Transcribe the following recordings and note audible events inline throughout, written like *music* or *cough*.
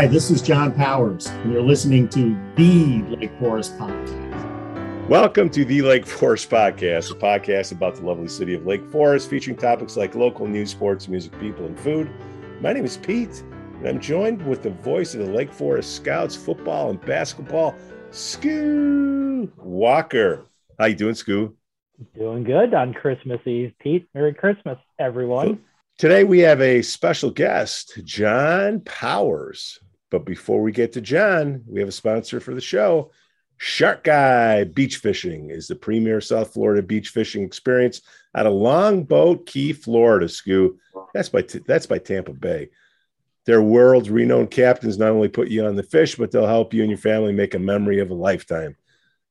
Hi, this is John Powers, and you're listening to the Lake Forest Podcast. Welcome to the Lake Forest Podcast, a podcast about the lovely city of Lake Forest, featuring topics like local news, sports, music, people, and food. My name is Pete, and I'm joined with the voice of the Lake Forest Scouts football and basketball, Scoo Walker. How you doing, Scoo? Doing good on Christmas Eve, Pete. Merry Christmas, everyone. Today we have a special guest, John Powers. But before we get to John, we have a sponsor for the show. Shark Guy Beach Fishing is the premier South Florida beach fishing experience out of Longboat Key, Florida. Scoo, that's by that's by Tampa Bay. Their world renowned captains not only put you on the fish, but they'll help you and your family make a memory of a lifetime.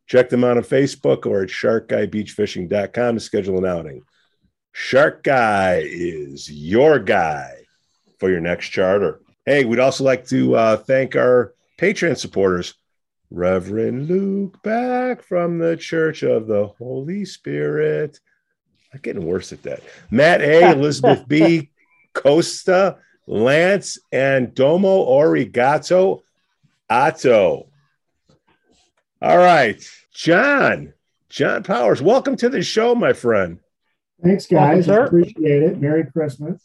Check them out on Facebook or at sharkguybeachfishing.com to schedule an outing. Shark Guy is your guy for your next charter. Hey, we'd also like to uh, thank our Patreon supporters, Reverend Luke back from the Church of the Holy Spirit. I'm getting worse at that. Matt A, *laughs* Elizabeth B, Costa, Lance, and Domo Origato Otto. All right, John, John Powers, welcome to the show, my friend. Thanks, guys. Welcome, Appreciate it. Merry Christmas.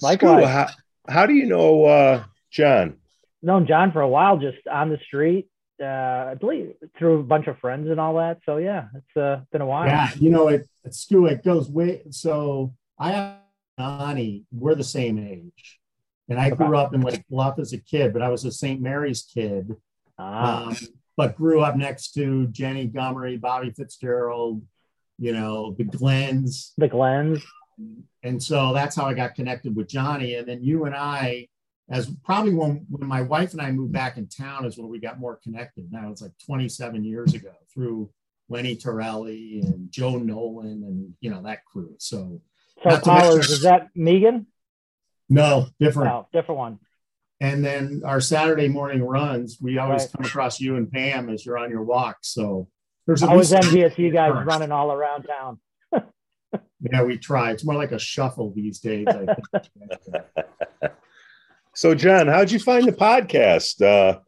Likewise. How, how do you know uh, John? Known John for a while, just on the street. Uh, I believe through a bunch of friends and all that. So yeah, it's uh, been a while. Yeah, you know it. It's school. It goes way. So I have Donnie. We're the same age, and I grew up in Lake Bluff as a kid, but I was a St. Mary's kid. Ah. Um, but grew up next to Jenny Gummery, Bobby Fitzgerald, you know, the Glens. The Glens. And so that's how I got connected with Johnny. And then you and I, as probably when, when my wife and I moved back in town, is when we got more connected. Now it's like 27 years ago through Lenny Torelli and Joe Nolan and, you know, that crew. So, so Powers, is that Megan? No, different. No, different one. And then our Saturday morning runs, we always right. come across you and Pam as you're on your walk. So there's I was envious you guys first. running all around town. Yeah, we try. It's more like a shuffle these days. I think. *laughs* so, John, how'd you find the podcast? Uh,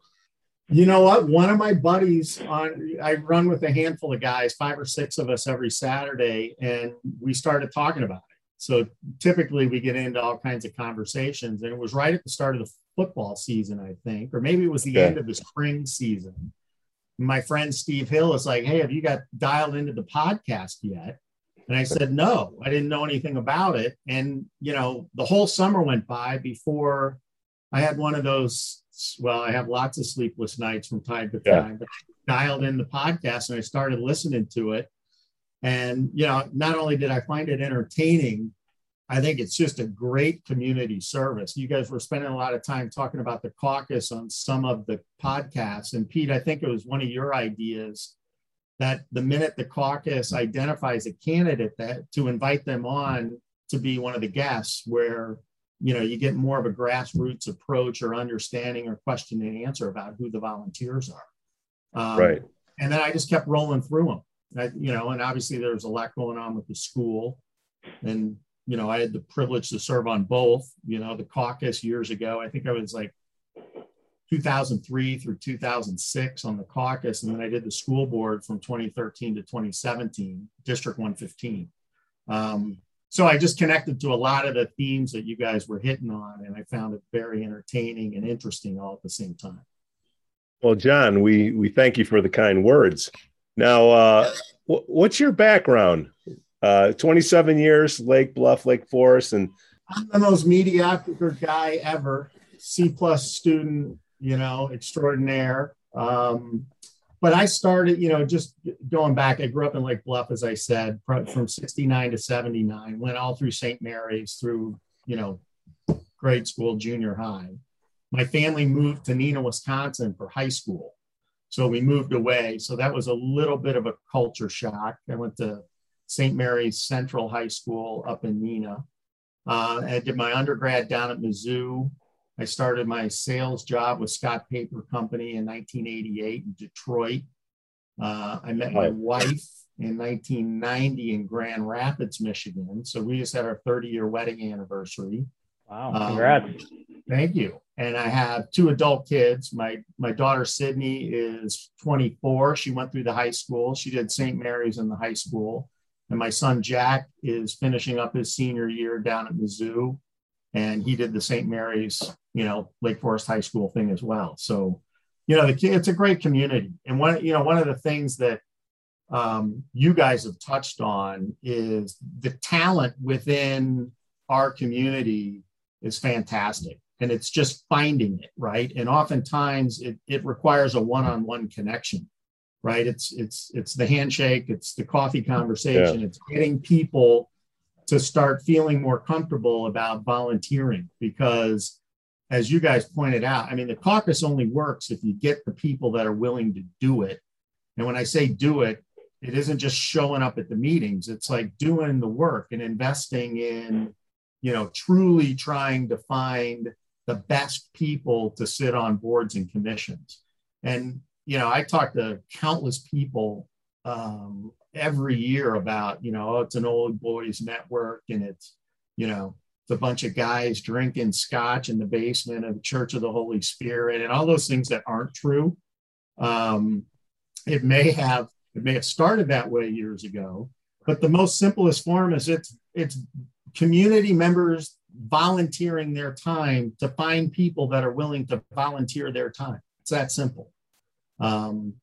you know what? One of my buddies on I run with a handful of guys, five or six of us every Saturday, and we started talking about it. So typically we get into all kinds of conversations, and it was right at the start of the football season, I think, or maybe it was the okay. end of the spring season my friend Steve Hill is like, Hey, have you got dialed into the podcast yet? And I said, No, I didn't know anything about it. And, you know, the whole summer went by before I had one of those. Well, I have lots of sleepless nights from time to time, yeah. but dialed in the podcast and I started listening to it. And, you know, not only did I find it entertaining, I think it's just a great community service. You guys were spending a lot of time talking about the caucus on some of the podcasts. And Pete, I think it was one of your ideas that the minute the caucus identifies a candidate that to invite them on to be one of the guests where you know you get more of a grassroots approach or understanding or question and answer about who the volunteers are. Um, right. and then i just kept rolling through them I, you know and obviously there's a lot going on with the school. And you know, I had the privilege to serve on both, you know, the caucus years ago. I think I was like 2003 through 2006 on the caucus. And then I did the school board from 2013 to 2017, District 115. Um, so I just connected to a lot of the themes that you guys were hitting on, and I found it very entertaining and interesting all at the same time. Well, John, we we thank you for the kind words. Now, uh, what's your background? Uh, 27 years, Lake Bluff, Lake Forest, and I'm the most mediocre guy ever. C plus student, you know, extraordinaire. Um, but I started, you know, just going back. I grew up in Lake Bluff, as I said, from 69 to 79. Went all through St. Mary's, through you know, grade school, junior high. My family moved to Neenah, Wisconsin for high school. So we moved away. So that was a little bit of a culture shock. I went to St. Mary's Central High School up in Neenah. Uh, I did my undergrad down at Mizzou. I started my sales job with Scott Paper Company in 1988 in Detroit. Uh, I met my wife in 1990 in Grand Rapids, Michigan. So we just had our 30 year wedding anniversary. Wow, um, congrats. Um, Thank you. And I have two adult kids. My my daughter Sydney is 24. She went through the high school. She did St. Mary's in the high school. And my son Jack is finishing up his senior year down at Mizzou. And he did the St. Mary's, you know, Lake Forest High School thing as well. So, you know, the, it's a great community. And one, you know, one of the things that um, you guys have touched on is the talent within our community is fantastic and it's just finding it right and oftentimes it, it requires a one-on-one connection right it's it's it's the handshake it's the coffee conversation yeah. it's getting people to start feeling more comfortable about volunteering because as you guys pointed out i mean the caucus only works if you get the people that are willing to do it. And when i say do it it isn't just showing up at the meetings. It's like doing the work and investing in you know truly trying to find the best people to sit on boards and commissions. And you know i talked to countless people um, every year about you know oh, it's an old boys network and it's you know it's a bunch of guys drinking scotch in the basement of the church of the holy spirit and all those things that aren't true um, it may have it may have started that way years ago, but the most simplest form is it's it's community members volunteering their time to find people that are willing to volunteer their time. It's that simple. Um,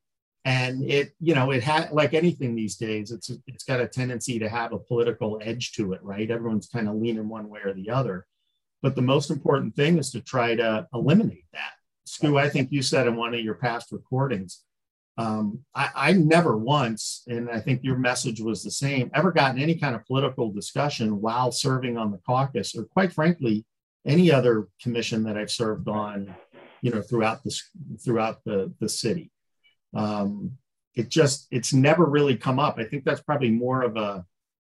and it, you know, it had like anything these days, it's it's got a tendency to have a political edge to it, right? Everyone's kind of leaning one way or the other. But the most important thing is to try to eliminate that. Stu, I think you said in one of your past recordings, um, I, I, never once, and I think your message was the same, ever gotten any kind of political discussion while serving on the caucus, or quite frankly, any other commission that I've served on, you know, throughout this throughout the the city. Um, it just it's never really come up. I think that's probably more of a,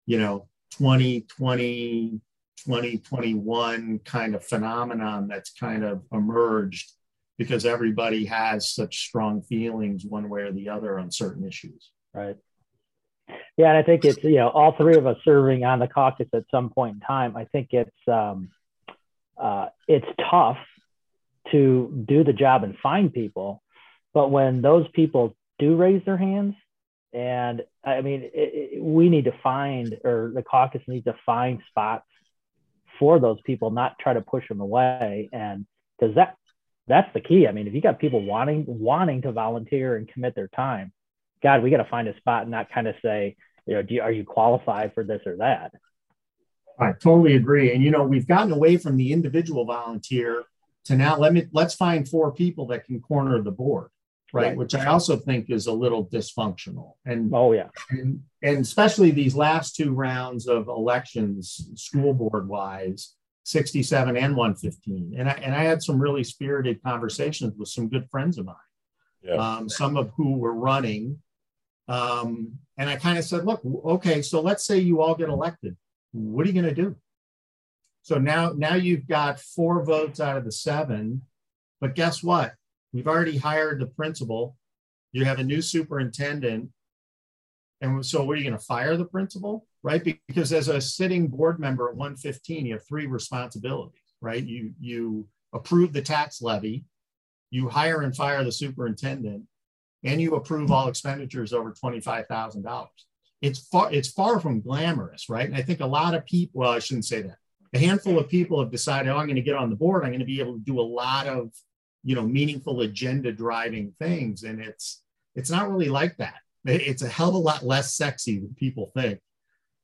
you know, 2020, 2021 kind of phenomenon that's kind of emerged because everybody has such strong feelings one way or the other on certain issues. Right. Yeah, and I think it's you know all three of us serving on the caucus at some point in time. I think it's um, uh, it's tough to do the job and find people, but when those people do raise their hands, and I mean it, it, we need to find or the caucus needs to find spots for those people, not try to push them away, and because that that's the key. I mean, if you got people wanting wanting to volunteer and commit their time, God, we got to find a spot and not kind of say, you know, do you, are you qualified for this or that? I totally agree. And you know, we've gotten away from the individual volunteer to now let me let's find four people that can corner the board, right? right. Which I also think is a little dysfunctional. And oh yeah, and, and especially these last two rounds of elections, school board wise, 67 and 115. And I, and I had some really spirited conversations with some good friends of mine, yeah. um, some of who were running. Um, and I kind of said, look, okay, so let's say you all get elected. What are you going to do? So now, now you've got four votes out of the seven. But guess what? We've already hired the principal. You have a new superintendent. And so, what are you going to fire the principal? right? Because as a sitting board member at 115, you have three responsibilities, right? You you approve the tax levy, you hire and fire the superintendent, and you approve all expenditures over $25,000. It's far it's far from glamorous, right? And I think a lot of people, well, I shouldn't say that. A handful of people have decided, oh, I'm going to get on the board. I'm going to be able to do a lot of, you know, meaningful agenda driving things. And it's it's not really like that. It's a hell of a lot less sexy than people think.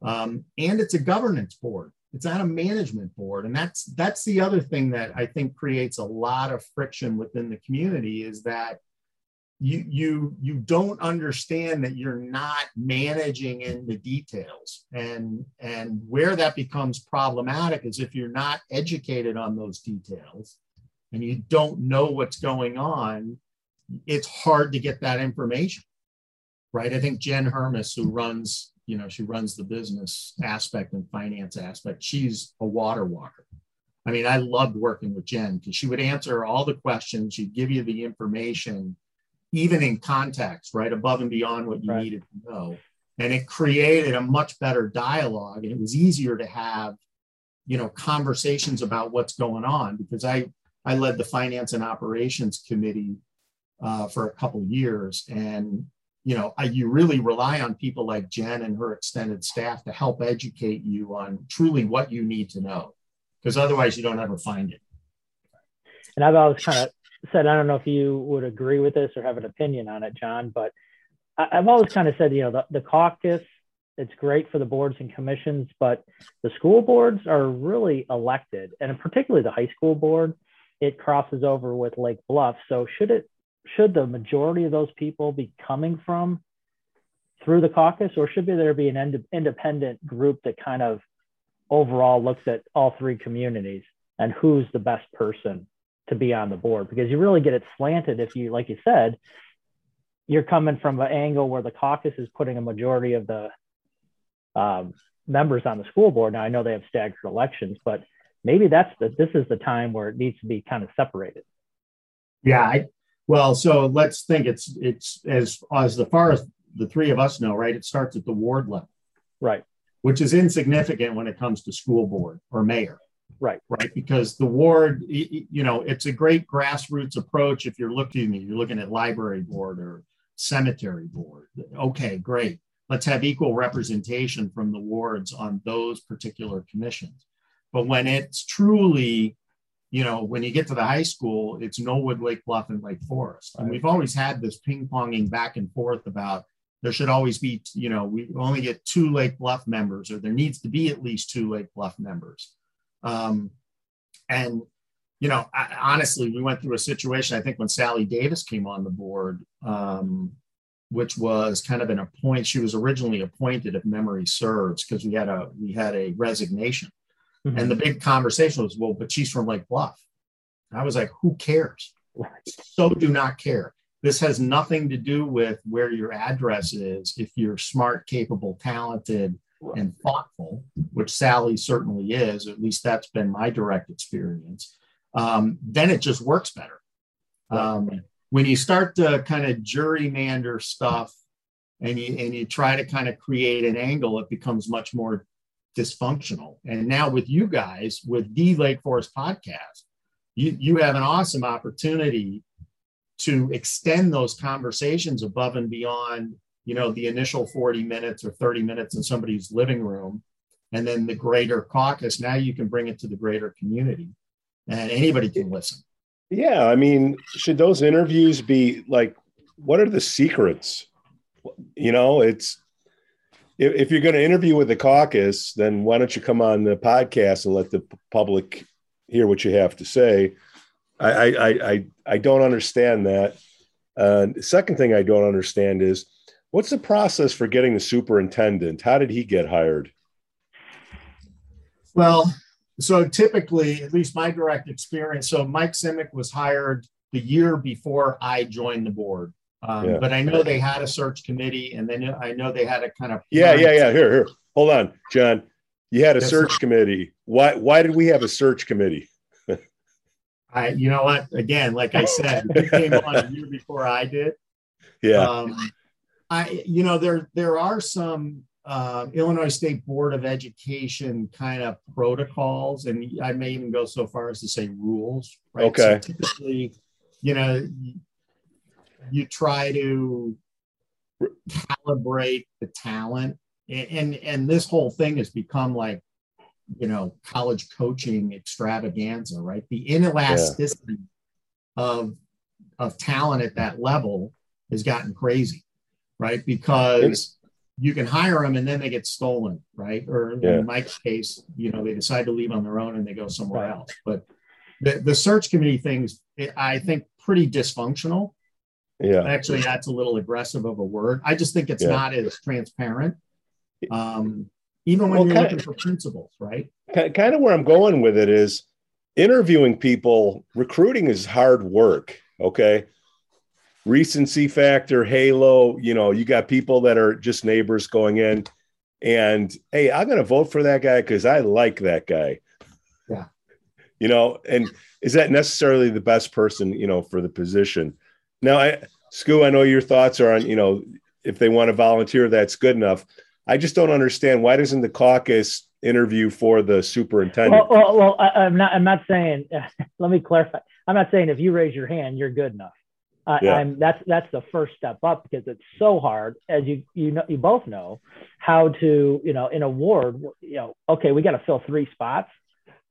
Um, and it's a governance board. It's not a management board, and that's that's the other thing that I think creates a lot of friction within the community is that you you you don't understand that you're not managing in the details and and where that becomes problematic is if you're not educated on those details and you don't know what's going on it's hard to get that information right i think jen hermes who runs you know, she runs the business aspect and finance aspect. She's a water walker. I mean, I loved working with Jen because she would answer all the questions. She'd give you the information, even in context, right above and beyond what you right. needed to know. And it created a much better dialogue. And it was easier to have you know, conversations about what's going on because I I led the finance and operations committee uh, for a couple years, and you know, I, you really rely on people like Jen and her extended staff to help educate you on truly what you need to know, because otherwise you don't ever find it. And I've always kind of said, I don't know if you would agree with this or have an opinion on it, John, but I, have always kind of said, you know, the, the caucus, it's great for the boards and commissions, but the school boards are really elected, and particularly the high school board, it crosses over with Lake Bluff. So should it should the majority of those people be coming from through the caucus, or should there be an ind- independent group that kind of overall looks at all three communities and who's the best person to be on the board? Because you really get it slanted if you, like you said, you're coming from an angle where the caucus is putting a majority of the um, members on the school board. Now I know they have staggered elections, but maybe that's the this is the time where it needs to be kind of separated. Yeah, I, well, so let's think it's it's as as the far as the three of us know, right? It starts at the ward level, right? Which is insignificant when it comes to school board or mayor, right? Right, because the ward, you know, it's a great grassroots approach. If you're looking, you're looking at library board or cemetery board. Okay, great. Let's have equal representation from the wards on those particular commissions. But when it's truly, you know, when you get to the high school, it's Knollwood, Lake Bluff, and Lake Forest. And we've always had this ping ponging back and forth about there should always be, you know, we only get two Lake Bluff members, or there needs to be at least two Lake Bluff members. Um, and you know, I, honestly, we went through a situation. I think when Sally Davis came on the board, um, which was kind of an appoint. She was originally appointed, if memory serves, because we had a we had a resignation, mm-hmm. and the big conversation was, well, but she's from Lake Bluff. I was like, who cares? So do not care. This has nothing to do with where your address is. If you're smart, capable, talented, and thoughtful, which Sally certainly is, at least that's been my direct experience um, then it just works better. Um, when you start to kind of gerrymander stuff and you and you try to kind of create an angle, it becomes much more dysfunctional. And now with you guys, with the Lake Forest podcast, you you have an awesome opportunity to extend those conversations above and beyond, you know, the initial 40 minutes or 30 minutes in somebody's living room, and then the greater caucus. Now you can bring it to the greater community and anybody can listen. Yeah, I mean, should those interviews be like, what are the secrets? You know, it's if, if you're going to interview with the caucus, then why don't you come on the podcast and let the public hear what you have to say? I I I I don't understand that. Uh, second thing I don't understand is what's the process for getting the superintendent? How did he get hired? Well, so typically, at least my direct experience, so Mike Simeck was hired the year before I joined the board. Um, yeah. But I know they had a search committee, and then I know they had a kind of yeah, yeah, yeah. Here, here, hold on, John. You had a yes, search sir. committee. Why? Why did we have a search committee? I, you know what? Again, like I said, he came on a year before I did. Yeah. Um, I, you know, there there are some uh, Illinois State Board of Education kind of protocols, and I may even go so far as to say rules. Right? Okay. So typically, you know, you try to calibrate the talent, and and this whole thing has become like, you know, college coaching extravaganza, right? The inelasticity yeah. of of talent at that level has gotten crazy, right? Because you can hire them and then they get stolen, right? Or yeah. in Mike's case, you know, they decide to leave on their own and they go somewhere right. else. But the, the search committee things, I think, pretty dysfunctional. Yeah. Actually, that's a little aggressive of a word. I just think it's yeah. not as transparent. Um, even when well, you're looking of, for principals, right? Kind of where I'm going with it is interviewing people, recruiting is hard work. Okay recency factor, halo. You know, you got people that are just neighbors going in, and hey, I'm going to vote for that guy because I like that guy. Yeah. You know, and is that necessarily the best person, you know, for the position? Now, I, Scoo, I know your thoughts are on, you know, if they want to volunteer, that's good enough. I just don't understand why doesn't the caucus interview for the superintendent. Well, well, well I, am not. I'm not saying. *laughs* let me clarify. I'm not saying if you raise your hand, you're good enough. Uh, yeah. I'm, that's that's the first step up because it's so hard, as you you know you both know, how to you know in a ward. You know, okay, we got to fill three spots.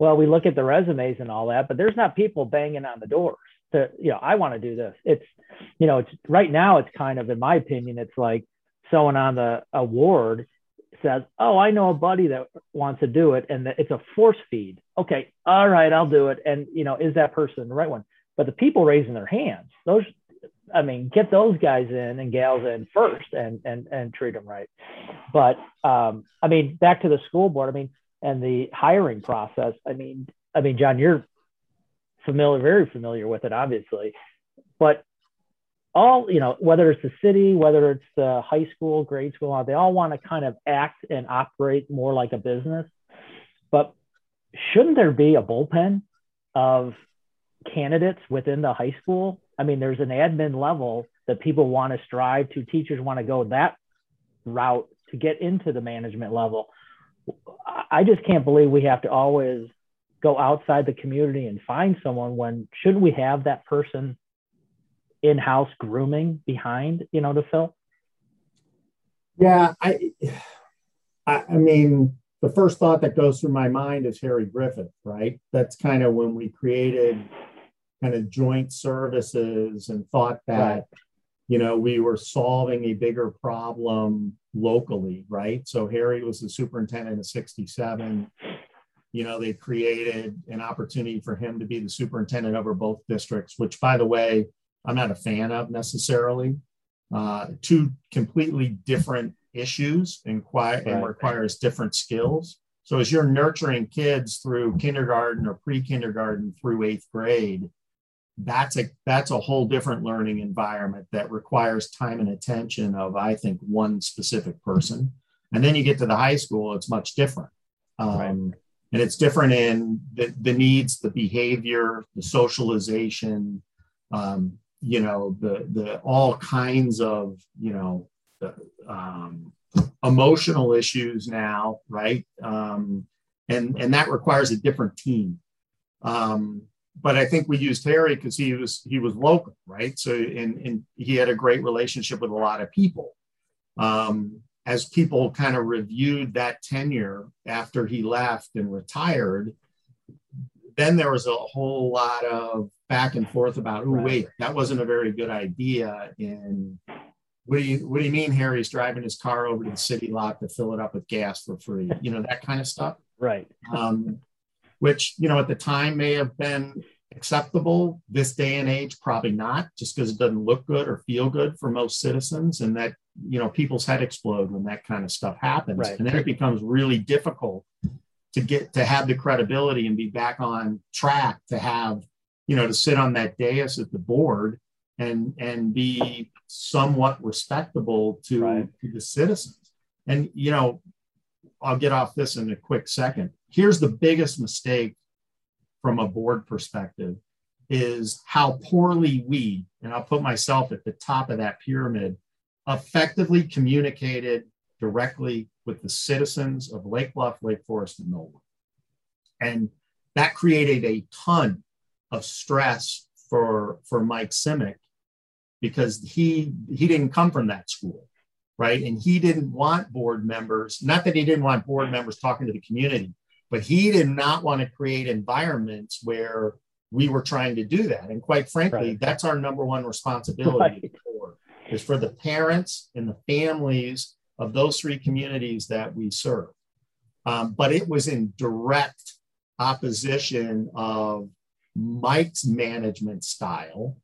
Well, we look at the resumes and all that, but there's not people banging on the doors to you know I want to do this. It's you know it's right now it's kind of in my opinion it's like someone on the award says, "Oh, I know a buddy that wants to do it," and it's a force feed. Okay, all right, I'll do it. And you know, is that person the right one? But the people raising their hands, those, I mean, get those guys in and gals in first, and and and treat them right. But um, I mean, back to the school board. I mean, and the hiring process. I mean, I mean, John, you're familiar, very familiar with it, obviously. But all you know whether it's the city whether it's the high school grade school they all want to kind of act and operate more like a business. But shouldn't there be a bullpen of candidates within the high school? I mean there's an admin level that people want to strive to teachers want to go that route to get into the management level. I just can't believe we have to always go outside the community and find someone when shouldn't we have that person in-house grooming behind, you know, to fill? Yeah, I, I, I mean, the first thought that goes through my mind is Harry Griffith, right? That's kind of when we created kind of joint services and thought that, right. you know, we were solving a bigger problem locally, right? So Harry was the superintendent of 67. You know, they created an opportunity for him to be the superintendent over both districts, which, by the way, I'm not a fan of necessarily. Uh, two completely different issues and, right. and requires different skills. So as you're nurturing kids through kindergarten or pre-kindergarten through eighth grade, that's a that's a whole different learning environment that requires time and attention of I think one specific person. And then you get to the high school, it's much different. Um, right. And it's different in the, the needs, the behavior, the socialization, um, you know the the all kinds of you know um, emotional issues now right? Um, and and that requires a different team. Um, but i think we used harry because he was he was local right? So and, and he had a great relationship with a lot of people. Um, as people kind of reviewed that tenure after he left and retired then there was a whole lot of back and forth about, oh, right. wait, that wasn't a very good idea. And what do you what do you mean Harry's driving his car over to the city lot to fill it up with gas for free? You know, that kind of stuff. Right. Um, which, you know, at the time may have been acceptable. This day and age, probably not, just because it doesn't look good or feel good for most citizens. And that, you know, people's head explode when that kind of stuff happens. Right. And then it becomes really difficult to get to have the credibility and be back on track to have you know to sit on that dais at the board and and be somewhat respectable to, right. to the citizens and you know i'll get off this in a quick second here's the biggest mistake from a board perspective is how poorly we and i'll put myself at the top of that pyramid effectively communicated directly with the citizens of Lake Bluff, Lake Forest, and Knollwood. And that created a ton of stress for, for Mike Simeck because he he didn't come from that school, right? And he didn't want board members, not that he didn't want board members talking to the community, but he did not want to create environments where we were trying to do that. And quite frankly, right. that's our number one responsibility right. Is for the parents and the families of those three communities that we serve. Um, but it was in direct opposition of Mike's management style,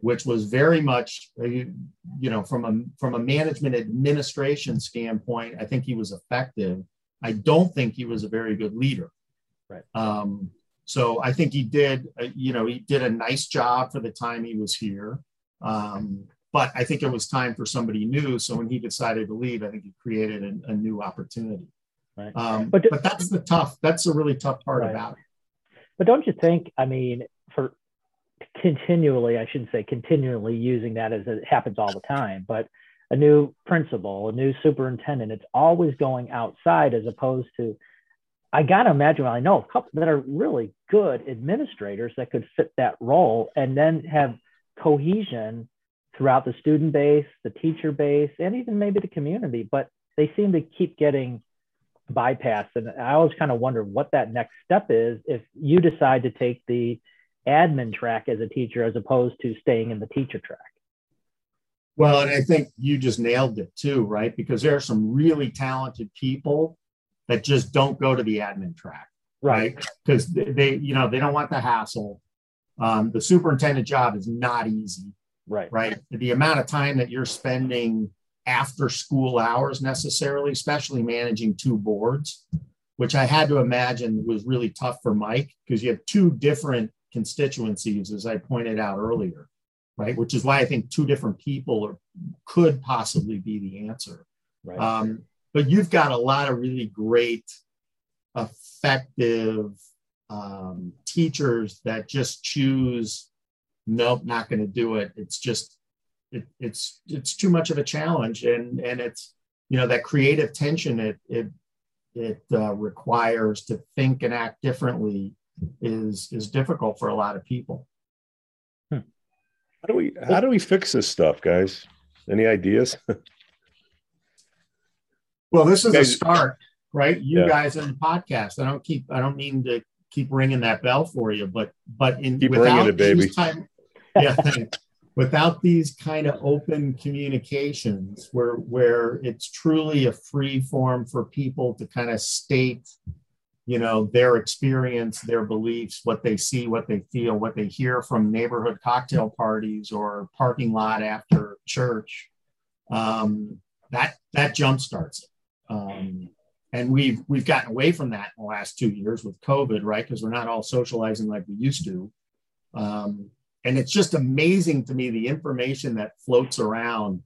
which was very much, uh, you know, from a from a management administration standpoint, I think he was effective. I don't think he was a very good leader. Right. Um, so I think he did, uh, you know, he did a nice job for the time he was here. Um, but I think it was time for somebody new. So when he decided to leave, I think he created a, a new opportunity. Right. Um, but, but that's the tough, that's a really tough part right. about it. But don't you think, I mean, for continually, I shouldn't say continually using that as it happens all the time, but a new principal, a new superintendent, it's always going outside as opposed to I got to imagine, well, I know a couple that are really good administrators that could fit that role and then have cohesion throughout the student base, the teacher base, and even maybe the community. But they seem to keep getting bypassed. And I always kind of wonder what that next step is if you decide to take the admin track as a teacher as opposed to staying in the teacher track. Well, and I think you just nailed it too, right? Because there are some really talented people that just don't go to the admin track, right? Because they, you know, they don't want the hassle. Um, the superintendent job is not easy, right? Right. The amount of time that you're spending after school hours necessarily, especially managing two boards, which I had to imagine was really tough for Mike because you have two different constituencies, as I pointed out earlier, right? Which is why I think two different people are, could possibly be the answer. Right. Um, but you've got a lot of really great, effective um, teachers that just choose, nope, not going to do it. It's just, it, it's it's too much of a challenge, and and it's you know that creative tension it it it uh, requires to think and act differently is is difficult for a lot of people. Hmm. How do we how do we fix this stuff, guys? Any ideas? *laughs* well, this is a start, right? You yeah. guys in the podcast. I don't keep I don't mean to keep ringing that bell for you, but but in keep without it, baby. Time, yeah, without these kind of open communications where where it's truly a free form for people to kind of state you know their experience their beliefs what they see what they feel what they hear from neighborhood cocktail parties or parking lot after church um, that that jump starts it. Um, and we've we've gotten away from that in the last two years with covid right? Because we're not all socializing like we used to. Um, and it's just amazing to me the information that floats around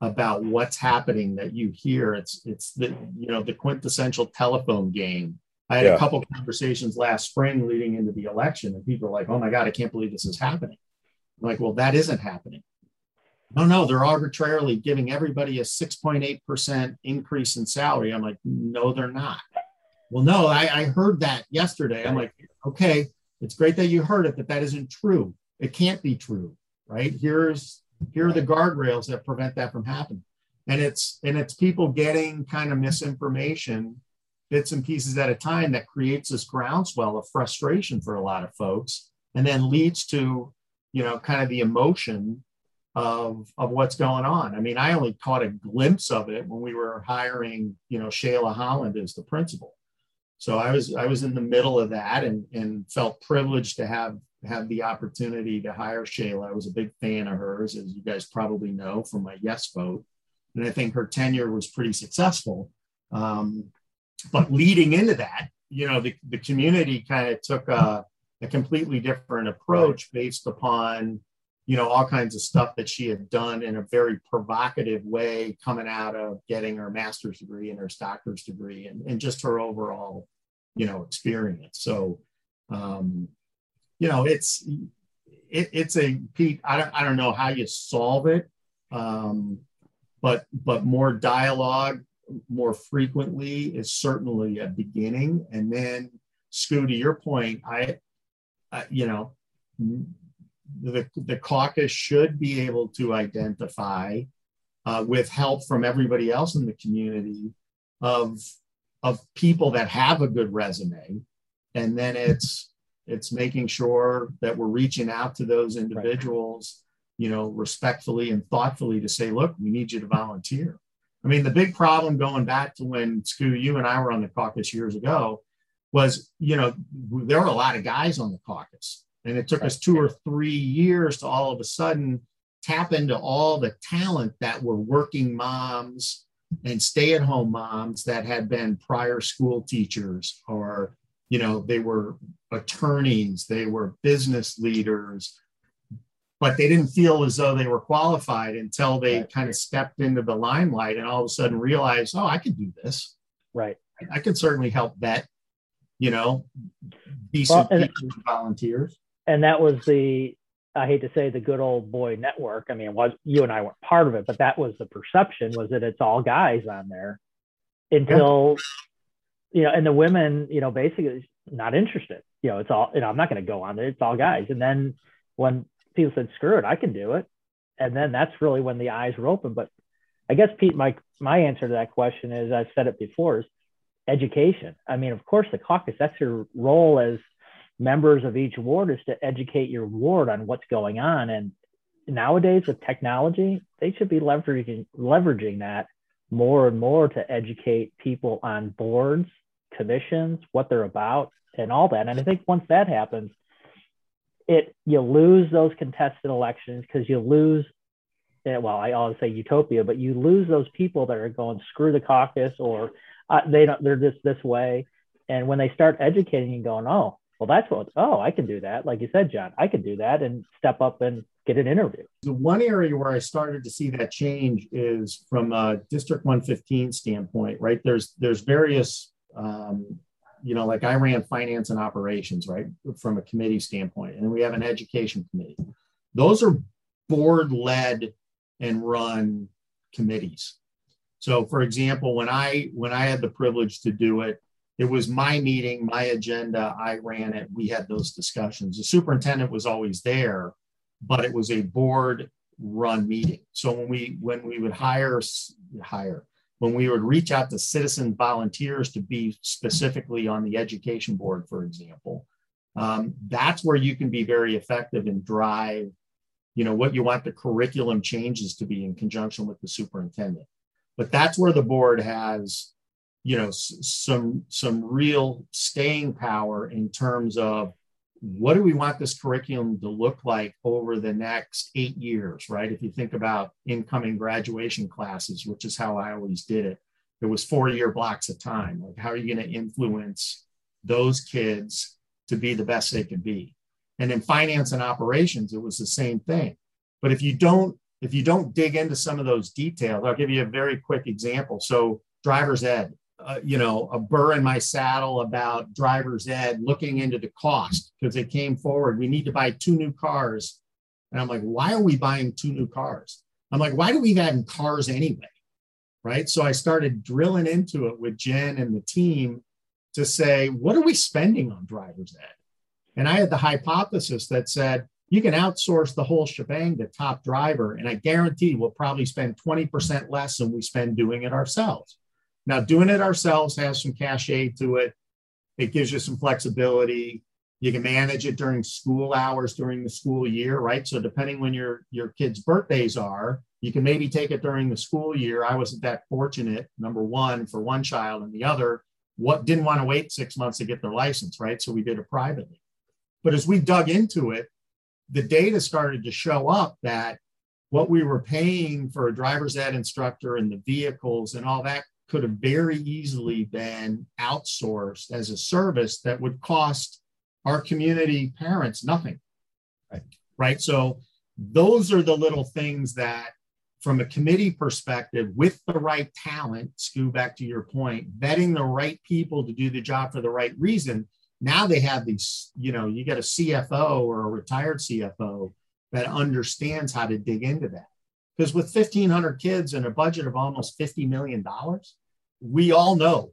about what's happening that you hear it's it's the you know the quintessential telephone game I had yeah. a couple conversations last spring leading into the election, and people are like, "Oh my God, I can't believe this is happening." I'm like, well, that isn't happening. No, no, they're arbitrarily giving everybody a 6.8% increase in salary. I'm like, no, they're not. Well, no, I, I heard that yesterday. I'm like, okay, it's great that you heard it, but that isn't true. It can't be true, right? Here's here are the guardrails that prevent that from happening. And it's and it's people getting kind of misinformation bits and pieces at a time that creates this groundswell of frustration for a lot of folks and then leads to you know kind of the emotion of of what's going on i mean i only caught a glimpse of it when we were hiring you know Chala Holland as the principal so i was i was in the middle of that and and felt privileged to have have the opportunity to hire Chala i was a big fan of hers as you guys probably know from my yes vote and i think her tenure was pretty successful um, but leading into that, you know, the, the community kind of took a, a completely different approach based upon, you know, all kinds of stuff that she had done in a very provocative way coming out of getting her master's degree and her doctor's degree and, and just her overall, you know, experience. So, um, you know, it's, it, it's a Pete. I don't, I don't know how you solve it, um, but but more dialogue, more frequently is certainly a beginning. And then, Scoo, to your point, I, I you know, the, the caucus should be able to identify uh, with help from everybody else in the community of of people that have a good resume and then it's it's making sure that we're reaching out to those individuals right. you know respectfully and thoughtfully to say look we need you to volunteer I mean, the big problem going back to when Scoo, you and I were on the caucus years ago was, you know, there were a lot of guys on the caucus. And it took us two or three years to all of a sudden tap into all the talent that were working moms and stay at home moms that had been prior school teachers or, you know, they were attorneys, they were business leaders, but they didn't feel as though they were qualified until they right. kind of stepped into the limelight and all of a sudden realized, oh, I could do this. Right. I, can certainly help vet, you know, decent well, and, volunteers. And that was the, I hate to say the good old boy network. I mean, was you and I weren't part of it, but that was the perception was that it's all guys on there until you know, and the women, you know, basically not interested. You know, it's all, you know, I'm not going to go on there. It's all guys. And then when people said, screw it, I can do it. And then that's really when the eyes were open. But I guess, Pete, my, my answer to that question is I've said it before is education. I mean, of course, the caucus, that's your role as members of each ward is to educate your ward on what's going on. And nowadays with technology, they should be leveraging, leveraging that more and more to educate people on boards, commissions, what they're about, and all that. And I think once that happens, it you lose those contested elections because you lose eh, well i always say utopia but you lose those people that are going screw the caucus or uh, they don't they're just this way. And when they start educating and going oh well that's what oh i can do that like you said john i can do that and step up and get an interview. The one area where i started to see that change is from a district 115 standpoint right? There's there's various um, you know, like I ran finance and operations, right, from a committee standpoint, and we have an education committee. Those are board led and run committees. So, for example, when I when I had the privilege to do it, it was my meeting, my agenda. I ran it. We had those discussions. The superintendent was always there, but it was a board run meeting. So when we when we would hire hire when we would reach out to citizen volunteers to be specifically on the education board, for example, um, that's where you can be very effective and drive, you know, what you want the curriculum changes to be in conjunction with the superintendent. But that's where the board has, you know, s- some some real staying power in terms of what do we want this curriculum to look like over the next eight years, right? If you think about incoming graduation classes, which is how I always did it, it was four year blocks of time. Like, how are you going to influence those kids to be the best they can be? And in finance and operations, it was the same thing. But if you don't, if you don't dig into some of those details, I'll give you a very quick example. So, driver's ed, uh, you know, a burr in my saddle about driver's ed, looking into the cost because they came forward. We need to buy two new cars. And I'm like, why are we buying two new cars? I'm like, why do we have cars anyway? Right. So I started drilling into it with Jen and the team to say, what are we spending on driver's ed? And I had the hypothesis that said, you can outsource the whole shebang to top driver. And I guarantee we'll probably spend 20% less than we spend doing it ourselves. Now, doing it ourselves has some cachet to it. It gives you some flexibility. You can manage it during school hours during the school year, right? So depending when your your kids' birthdays are, you can maybe take it during the school year. I wasn't that fortunate. Number one for one child, and the other what didn't want to wait six months to get their license, right? So we did it privately. But as we dug into it, the data started to show up that what we were paying for a driver's ed instructor and the vehicles and all that could have very easily been outsourced as a service that would cost our community parents nothing. Right. Right. So those are the little things that from a committee perspective, with the right talent, Scoot, back to your point, vetting the right people to do the job for the right reason. Now they have these, you know, you get a CFO or a retired CFO that understands how to dig into that. Because with 1,500 kids and a budget of almost $50 million, we all know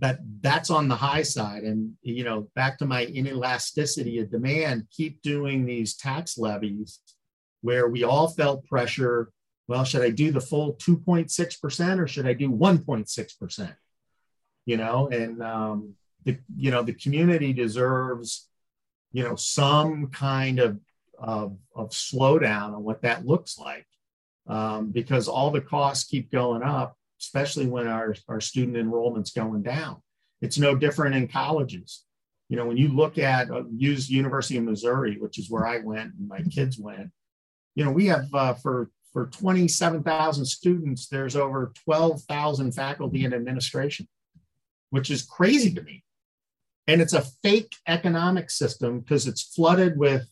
that that's on the high side. And, you know, back to my inelasticity of demand, keep doing these tax levies where we all felt pressure. Well, should I do the full 2.6% or should I do 1.6%? You know, and, um, the, you know, the community deserves, you know, some kind of, of, of slowdown on what that looks like um, because all the costs keep going up, especially when our, our student enrollment's going down. It's no different in colleges. You know, when you look at uh, use University of Missouri, which is where I went and my kids went, you know, we have uh, for for 27,000 students, there's over 12,000 faculty and administration, which is crazy to me. And it's a fake economic system because it's flooded with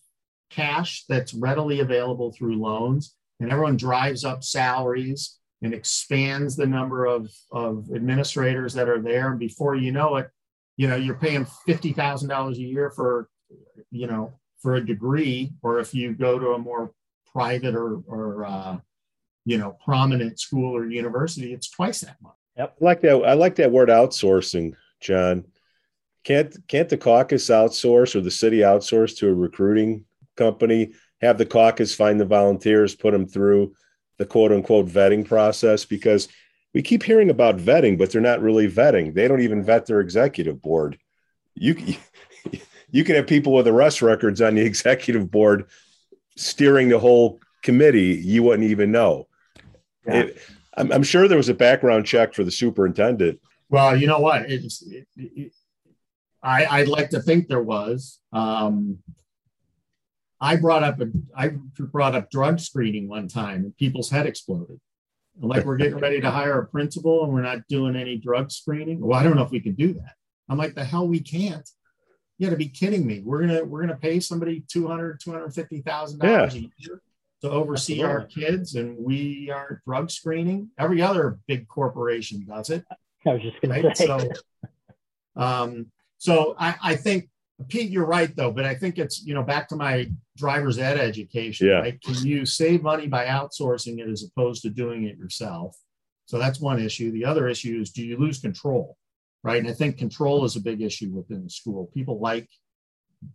cash that's readily available through loans and everyone drives up salaries and expands the number of, of administrators that are there. And before you know it, you know, you're paying $50,000 a year for, you know, for a degree, or if you go to a more private or, or uh, you know, prominent school or university, it's twice that much. Yep. I like that. I like that word outsourcing, John. Can't can't the caucus outsource or the city outsource to a recruiting company? Have the caucus find the volunteers, put them through the quote unquote vetting process because we keep hearing about vetting, but they're not really vetting. They don't even vet their executive board. You you can have people with arrest records on the *laughs* executive board steering the whole committee. You wouldn't even know. Yeah. It, I'm, I'm, sure there was a background check for the superintendent. Well, you know what? It's, it, it, I, I'd like to think there was. Um, I brought up a, I brought up drug screening one time, and people's head exploded. Like we're getting ready to hire a principal, and we're not doing any drug screening. Well, I don't know if we can do that. I'm like, the hell we can't. You got to be kidding me. We're gonna we're gonna pay somebody 200 250,000 dollars a year to oversee Absolutely. our kids, and we aren't drug screening. Every other big corporation does it. I was just gonna right? say. So, um, so I, I think Pete, you're right though, but I think it's you know back to my driver's ed education. Yeah. Right? Can you save money by outsourcing it as opposed to doing it yourself? So that's one issue. The other issue is do you lose control? Right. And I think control is a big issue within the school. People like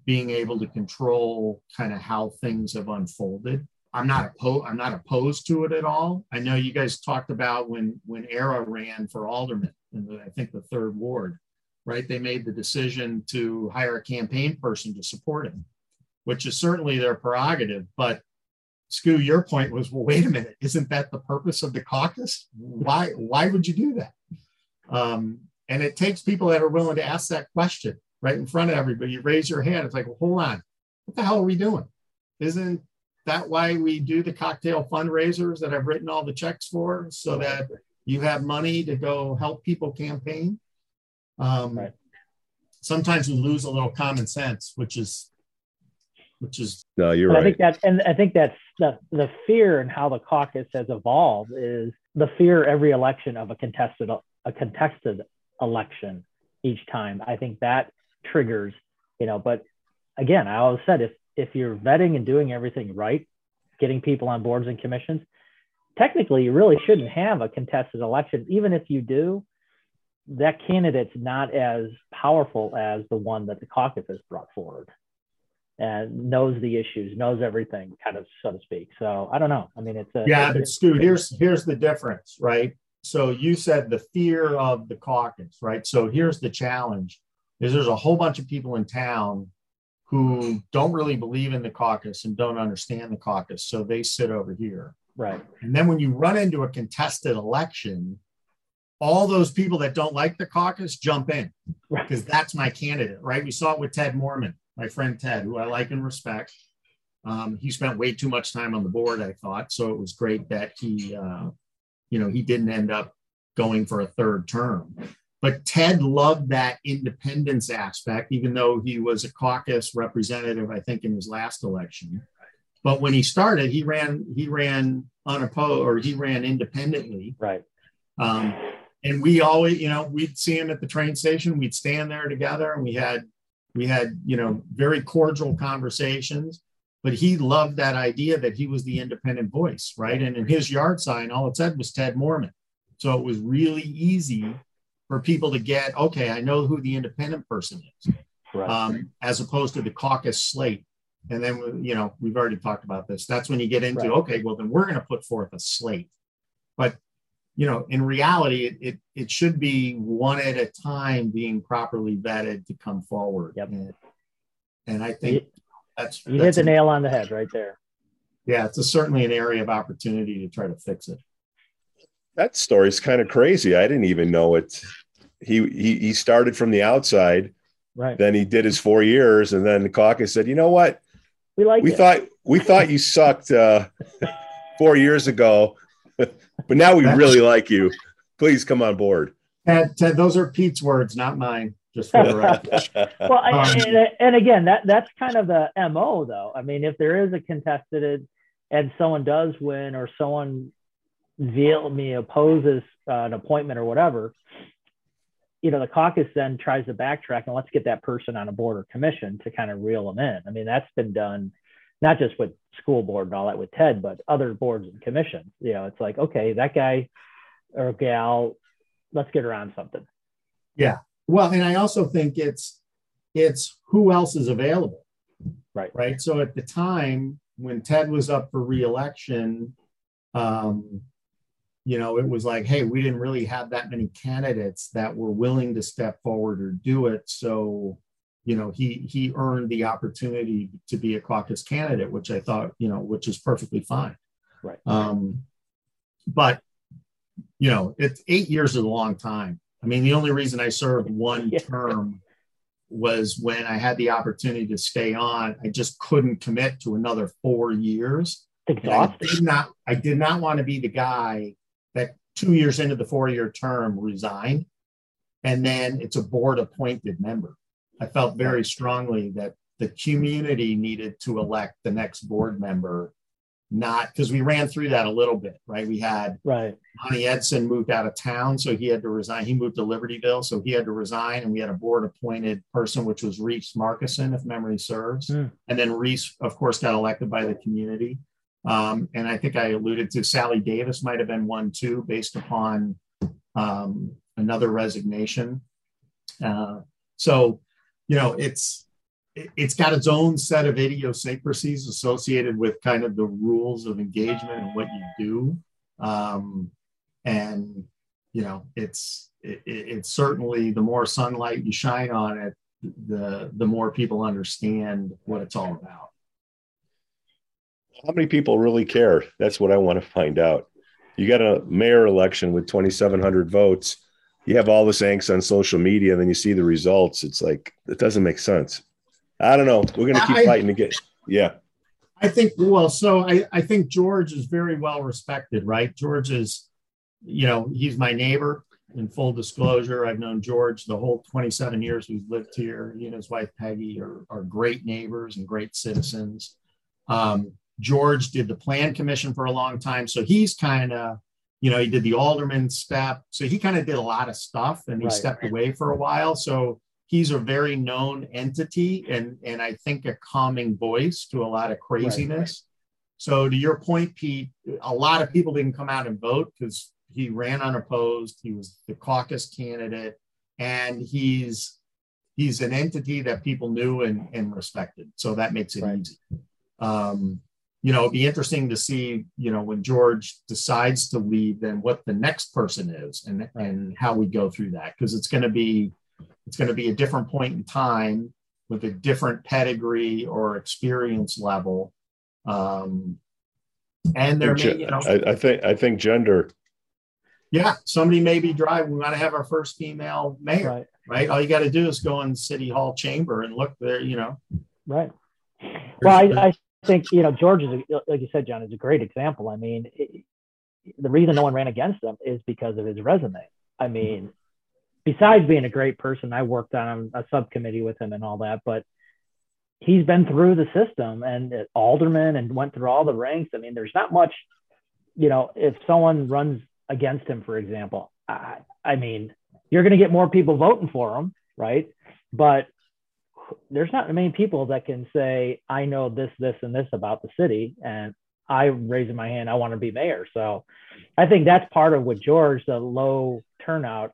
being able to control kind of how things have unfolded. I'm not opposed. I'm not opposed to it at all. I know you guys talked about when when Era ran for alderman in the, I think the third ward right? They made the decision to hire a campaign person to support him, which is certainly their prerogative. But Scoo, your point was, well, wait a minute, isn't that the purpose of the caucus? Why why would you do that? Um, and it takes people that are willing to ask that question right in front of everybody. You raise your hand. It's like, well, hold on, what the hell are we doing? Isn't that why we do the cocktail fundraisers that I've written all the checks for, so that you have money to go help people campaign? Um, right. Sometimes we lose a little common sense, which is, which is. No, you're right. I think that's, and I think that's the the fear and how the caucus has evolved is the fear every election of a contested a contested election each time. I think that triggers, you know. But again, I always said if if you're vetting and doing everything right, getting people on boards and commissions, technically you really shouldn't have a contested election. Even if you do, that candidate's not as powerful as the one that the caucus has brought forward and knows the issues, knows everything, kind of so to speak. So I don't know. I mean, it's a yeah, but Stu, here's here's the difference, right? So you said the fear of the caucus, right? So here's the challenge: is there's a whole bunch of people in town who don't really believe in the caucus and don't understand the caucus, so they sit over here, right? And then when you run into a contested election, all those people that don't like the caucus jump in because that's my candidate, right? We saw it with Ted Moorman, my friend Ted, who I like and respect. Um, he spent way too much time on the board, I thought. So it was great that he, uh, you know, he didn't end up going for a third term. But Ted loved that independence aspect, even though he was a caucus representative, I think, in his last election. But when he started, he ran he ran unopposed or he ran independently. Right. Um, and we always, you know, we'd see him at the train station. We'd stand there together, and we had we had you know very cordial conversations. But he loved that idea that he was the independent voice, right? And in his yard sign, all it said was Ted Moorman. So it was really easy for people to get, okay, I know who the independent person is, right. um, as opposed to the caucus slate. And then, you know, we've already talked about this. That's when you get into, right. okay, well, then we're going to put forth a slate. But you know, in reality, it, it, it should be one at a time being properly vetted to come forward. Yep. And, and I think you, that's you that's hit the a, nail on the head right there. Yeah, it's a, certainly an area of opportunity to try to fix it. That story's kind of crazy. I didn't even know it. He he he started from the outside. Right. Then he did his four years, and then the caucus said, "You know what? We like. We it. thought we thought you sucked uh, *laughs* four years ago *laughs* but now we really like you. Please come on board. Ted, Ted, those are Pete's words, not mine. Just for the record. *laughs* well, um, and, and, again, that that's kind of the mo, though. I mean, if there is a contested and someone does win, or someone vehemently opposes uh, an appointment or whatever, you know, the caucus then tries to backtrack and let's get that person on a board or commission to kind of reel them in. I mean, that's been done not just with school board and all that with Ted, but other boards and commissions. You know, it's like, okay, that guy or gal, let's get around something. Yeah. Well, and I also think it's it's who else is available. Right. Right. So at the time when Ted was up for reelection, um, you know, it was like, hey, we didn't really have that many candidates that were willing to step forward or do it. So, you know, he he earned the opportunity to be a caucus candidate, which I thought, you know, which is perfectly fine. Right. Um, but you know, it's eight years is a long time. I mean, the only reason I served one Yeah. term was when I had the opportunity to stay on. I just couldn't commit to another four years. I did not. I did not want to be the guy that two years into the four-year term resigned, and then it's a board-appointed member. I felt very strongly that the community needed to elect the next board member, not because we ran through that a little bit, right? We had Right. Monty Edson moved out of town, so he had to resign. He moved to Libertyville, so he had to resign, and we had a board-appointed person, which was Reese Markison, if memory serves. Hmm. And then Reese, of course, got elected by the community. Um, and I think I alluded to Sally Davis might have been one too, based upon um, another resignation. Uh, so, you know, it's it- it's got its own set of idiosyncrasies associated with kind of the rules of engagement and what you do. Um, and you know, it's it, it- it's certainly the more sunlight you shine on it, the the more people understand what it's all about. How many people really care? That's what I want to find out. You got a mayor election with 2,700 votes. You have all this angst on social media, and then you see the results. It's like, it doesn't make sense. I don't know. We're going to keep I- fighting to get, yeah. I think well, so I, I think George is very well respected, right? George is, you know, he's my neighbor. In full disclosure, I've known George the whole 27 years we've lived here. He and his wife Peggy are, are great neighbors and great citizens. Um, George did the plan commission for a long time, so he's kind of, you know, he did the alderman step, so he kind of did a lot of stuff, and he Right. stepped away for a while. So he's a very known entity, and and I think a calming voice to a lot of craziness. So to your point, Pete, a lot of people didn't come out and vote because he ran unopposed. He was the caucus candidate, and he's he's an entity that people knew and, and respected. So that makes it Right. easy. Um, you know, it'd be interesting to see, you know, when George decides to leave, then what the next person is and, and how we go through that. Because it's going to be it's going to be a different point in time with a different pedigree or experience level. Um, and there may, you know, I, I think, I think gender, yeah, somebody may be driving. We want to have our first female mayor, Right. right? All you got to do is go in City Hall chamber and look there, you know. Right. Well, I, I think you know George is a, like you said, John is a great example. I mean, it, the reason no one ran against him is because of his resume. I mean, besides being a great person, I worked on a subcommittee with him and all that, but he's been through the system and uh, alderman and went through all the ranks. I mean, there's not much, you know, if someone runs against him, for example, I, I mean, you're going to get more people voting for him, right? But there's not many people that can say, I know this, this, and this about the city. And I raising my hand, I want to be mayor. So I think that's part of what George, the low turnout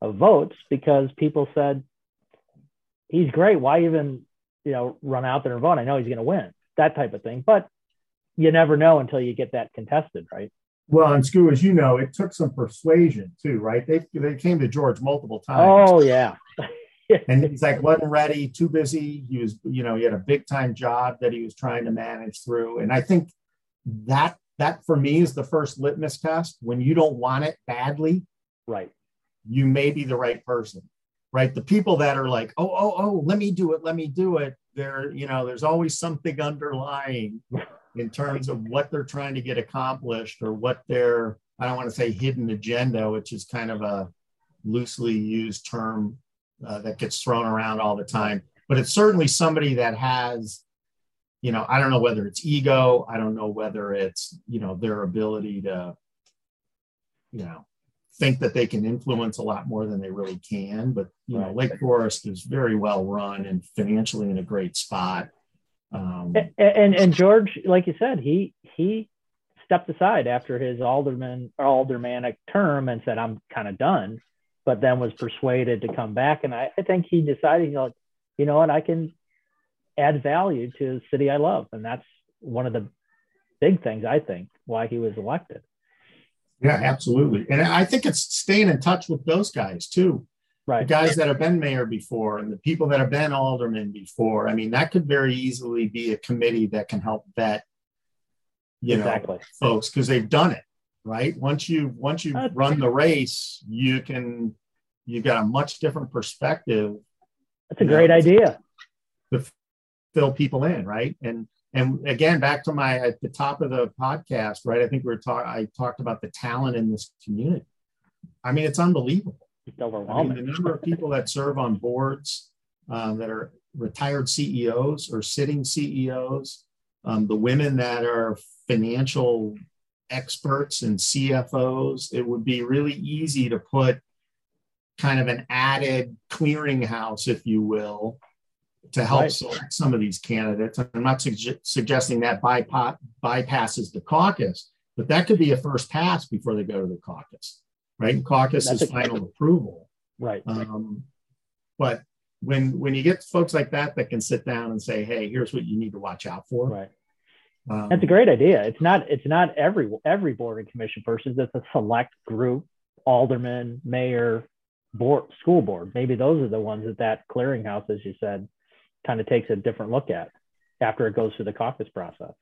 of votes, because people said, he's great. Why even, you know, run out there and vote? I know he's going to win, that type of thing. But you never know until you get that contested, right? Well, and Scoo, as you know, it took some persuasion too, right? They they came to George multiple times. Oh, yeah. *laughs* *laughs* and he's like wasn't ready too busy. He was you know he had a big time job that he was trying to manage through. And i think that that for me is the first litmus test. When you don't want it badly right. you may be the right person right? The people that are like oh oh oh let me do it let me do it. There you know there's always something underlying *laughs* in terms of what they're trying to get accomplished or what their i don't want to say hidden agenda which is kind of a loosely used term uh, that gets thrown around all the time. But it's certainly somebody that has you know i don't know whether it's ego i don't know whether it's you know their ability to you know think that they can influence a lot more than they really can. But you know lake forest is very well run and financially in a great spot. Um, and, and and George, like you said, he he stepped aside after his alderman aldermanic term and said, "I'm kind of done." But then was persuaded to come back. And I, I think he decided, you know, you know what, I can add value to the city I love. And that's one of the big things I think why he was elected. Yeah, absolutely. And I think it's staying in touch with those guys too. Right. The guys that have been mayor before and the people that have been aldermen before. I mean, that could very easily be a committee that can help vet, you exactly. know, folks because they've done it, right? Once you once you run the race, you can you've got a much different perspective. That's a great know, idea. To fill people in, right? And and again, back to my at the top of the podcast, right? I think we are talking. I talked about the talent in this community. I mean, it's unbelievable. It's overwhelming. I mean, the number of people that serve on boards um, that are retired CEOs or sitting CEOs, um, the women that are financial experts and CFOs. It would be really easy to put kind of an added clearinghouse, if you will, to help right. select some of these candidates. I'm not su- suggesting that bypa- bypasses the caucus, but that could be a first pass before they go to the caucus, right? And caucus That's is final approval, right? Um, but when when you get folks like that that can sit down and say, "Hey, here's what you need to watch out for," right? Um, That's a great idea. It's not it's not every every board and commission person. It's a select group, alderman, mayor, board, school board. Maybe those are the ones that that clearinghouse, as you said, kind of takes a different look at after it goes through the caucus process.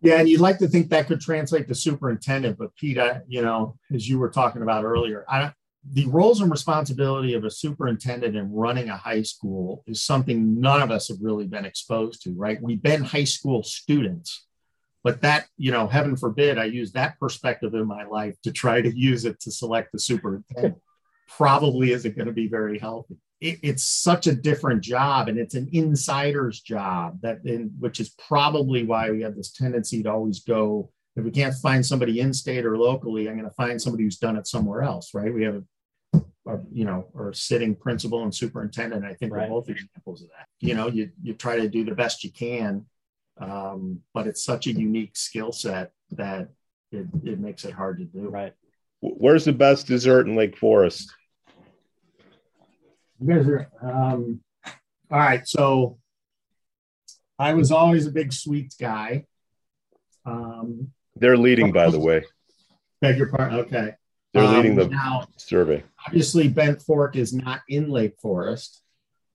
Yeah, and you'd like to think that could translate to superintendent, but Pete, I, you know, as you were talking about earlier, I, the roles and responsibility of a superintendent in running a high school is something none of us have really been exposed to, right? We've been high school students, but that, you know, heaven forbid I use that perspective in my life to try to use it to select the superintendent. Probably isn't going to be very healthy. It, it's such a different job and it's an insider's job that in, which is probably why we have this tendency to always go if we can't find somebody in state or locally i'm going to find somebody who's done it somewhere else right? We have a, a you know or sitting principal and superintendent i think right. are both examples of that you know you, you try to do the best you can um, but it's such a unique skill set that it, it makes it hard to do right where's the best dessert in lake forest you guys are um, all right. So I was always a big sweets guy. Um, They're leading, by the way. Beg your pardon. Okay. They're um, leading the now, survey. Obviously, Bent Fork is not in Lake Forest,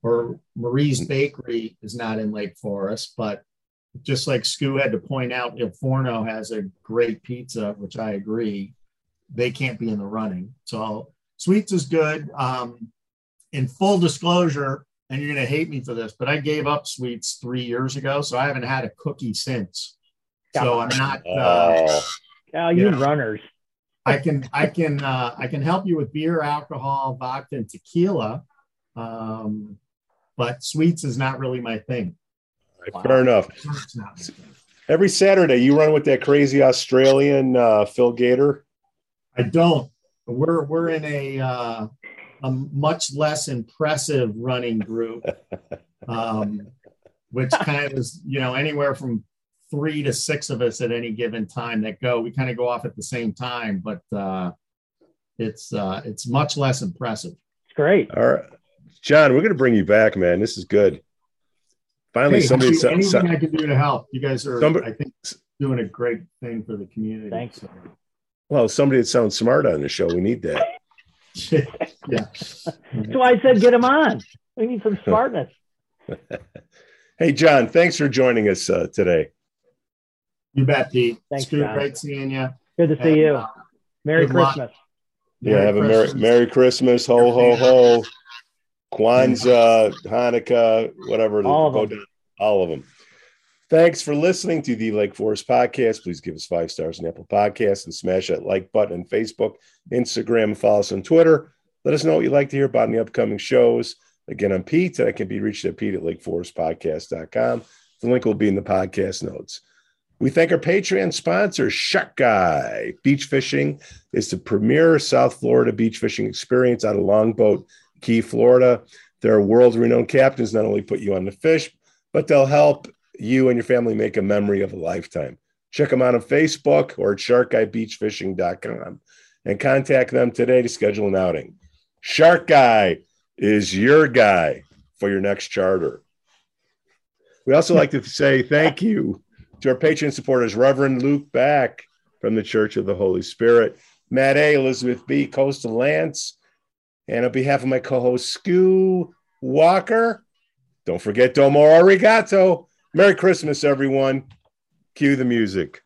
or Marie's Bakery is not in Lake Forest, but just like Scoo had to point out, Il Forno has a great pizza, which I agree. They can't be in the running. So sweets is good. Um, in full disclosure, and you're going to hate me for this, but I gave up sweets three years ago, so I haven't had a cookie since. So I'm not. Uh, oh, you, you know, runners. I can I can uh, I can help you with beer, alcohol, vodka, and tequila, um, but sweets is not really my thing. Wow. Fair enough. Every Saturday, you run with that crazy Australian uh, Phil Gator. I don't. We're we're in a uh, a much less impressive running group, *laughs* um, which kind of is, you know, anywhere from three to six of us at any given time that go. We kind of go off at the same time, but uh, it's uh, it's much less impressive. It's great. All right, John, we're going to bring you back, man. This is good. Finally, hey, somebody. Anything some, I can do to help. You guys are, somebody, I think, doing a great thing for the community. Thanks. So. Well, somebody that sounds smart on the show. We need that. *laughs* yeah. That's why I said get him on. We need some *laughs* smartness. hey, John, thanks for joining us uh, today. You bet, Pete. Thanks, it's good, great seeing you. Good to see and, you. Uh, Merry Christmas. Luck. Yeah, Merry have Christmas. a Merry, Merry Christmas. Ho, ho, ho. Kwanzaa, Hanukkah, whatever. All of them. Down, all of them. Thanks for listening to the Lake Forest Podcast. Please give us five stars on Apple Podcasts and smash that like button on Facebook, Instagram, and follow us on Twitter. Let us know what you'd like to hear about in the upcoming shows. Again, I'm Pete, and I can be reached at Pete at LakeForestPodcast.com. The link will be in the podcast notes. We thank our Patreon sponsor, Shark Guy. Beach fishing is the premier South Florida beach fishing experience out of Longboat Key, Florida. Their world renowned captains not only put you on the fish, but they'll help you and your family make a memory of a lifetime. Check them out on Facebook or at sharkguybeachfishing.com and contact them today to schedule an outing. Shark Guy is your guy for your next charter. We also like to say thank you to our Patreon supporters, Reverend Luke Back from the Church of the Holy Spirit, Matt A, Elizabeth B, Coastal Lance, and on behalf of my co-host Skew Walker, don't forget Domo Arigato. Merry Christmas, everyone. Cue the music.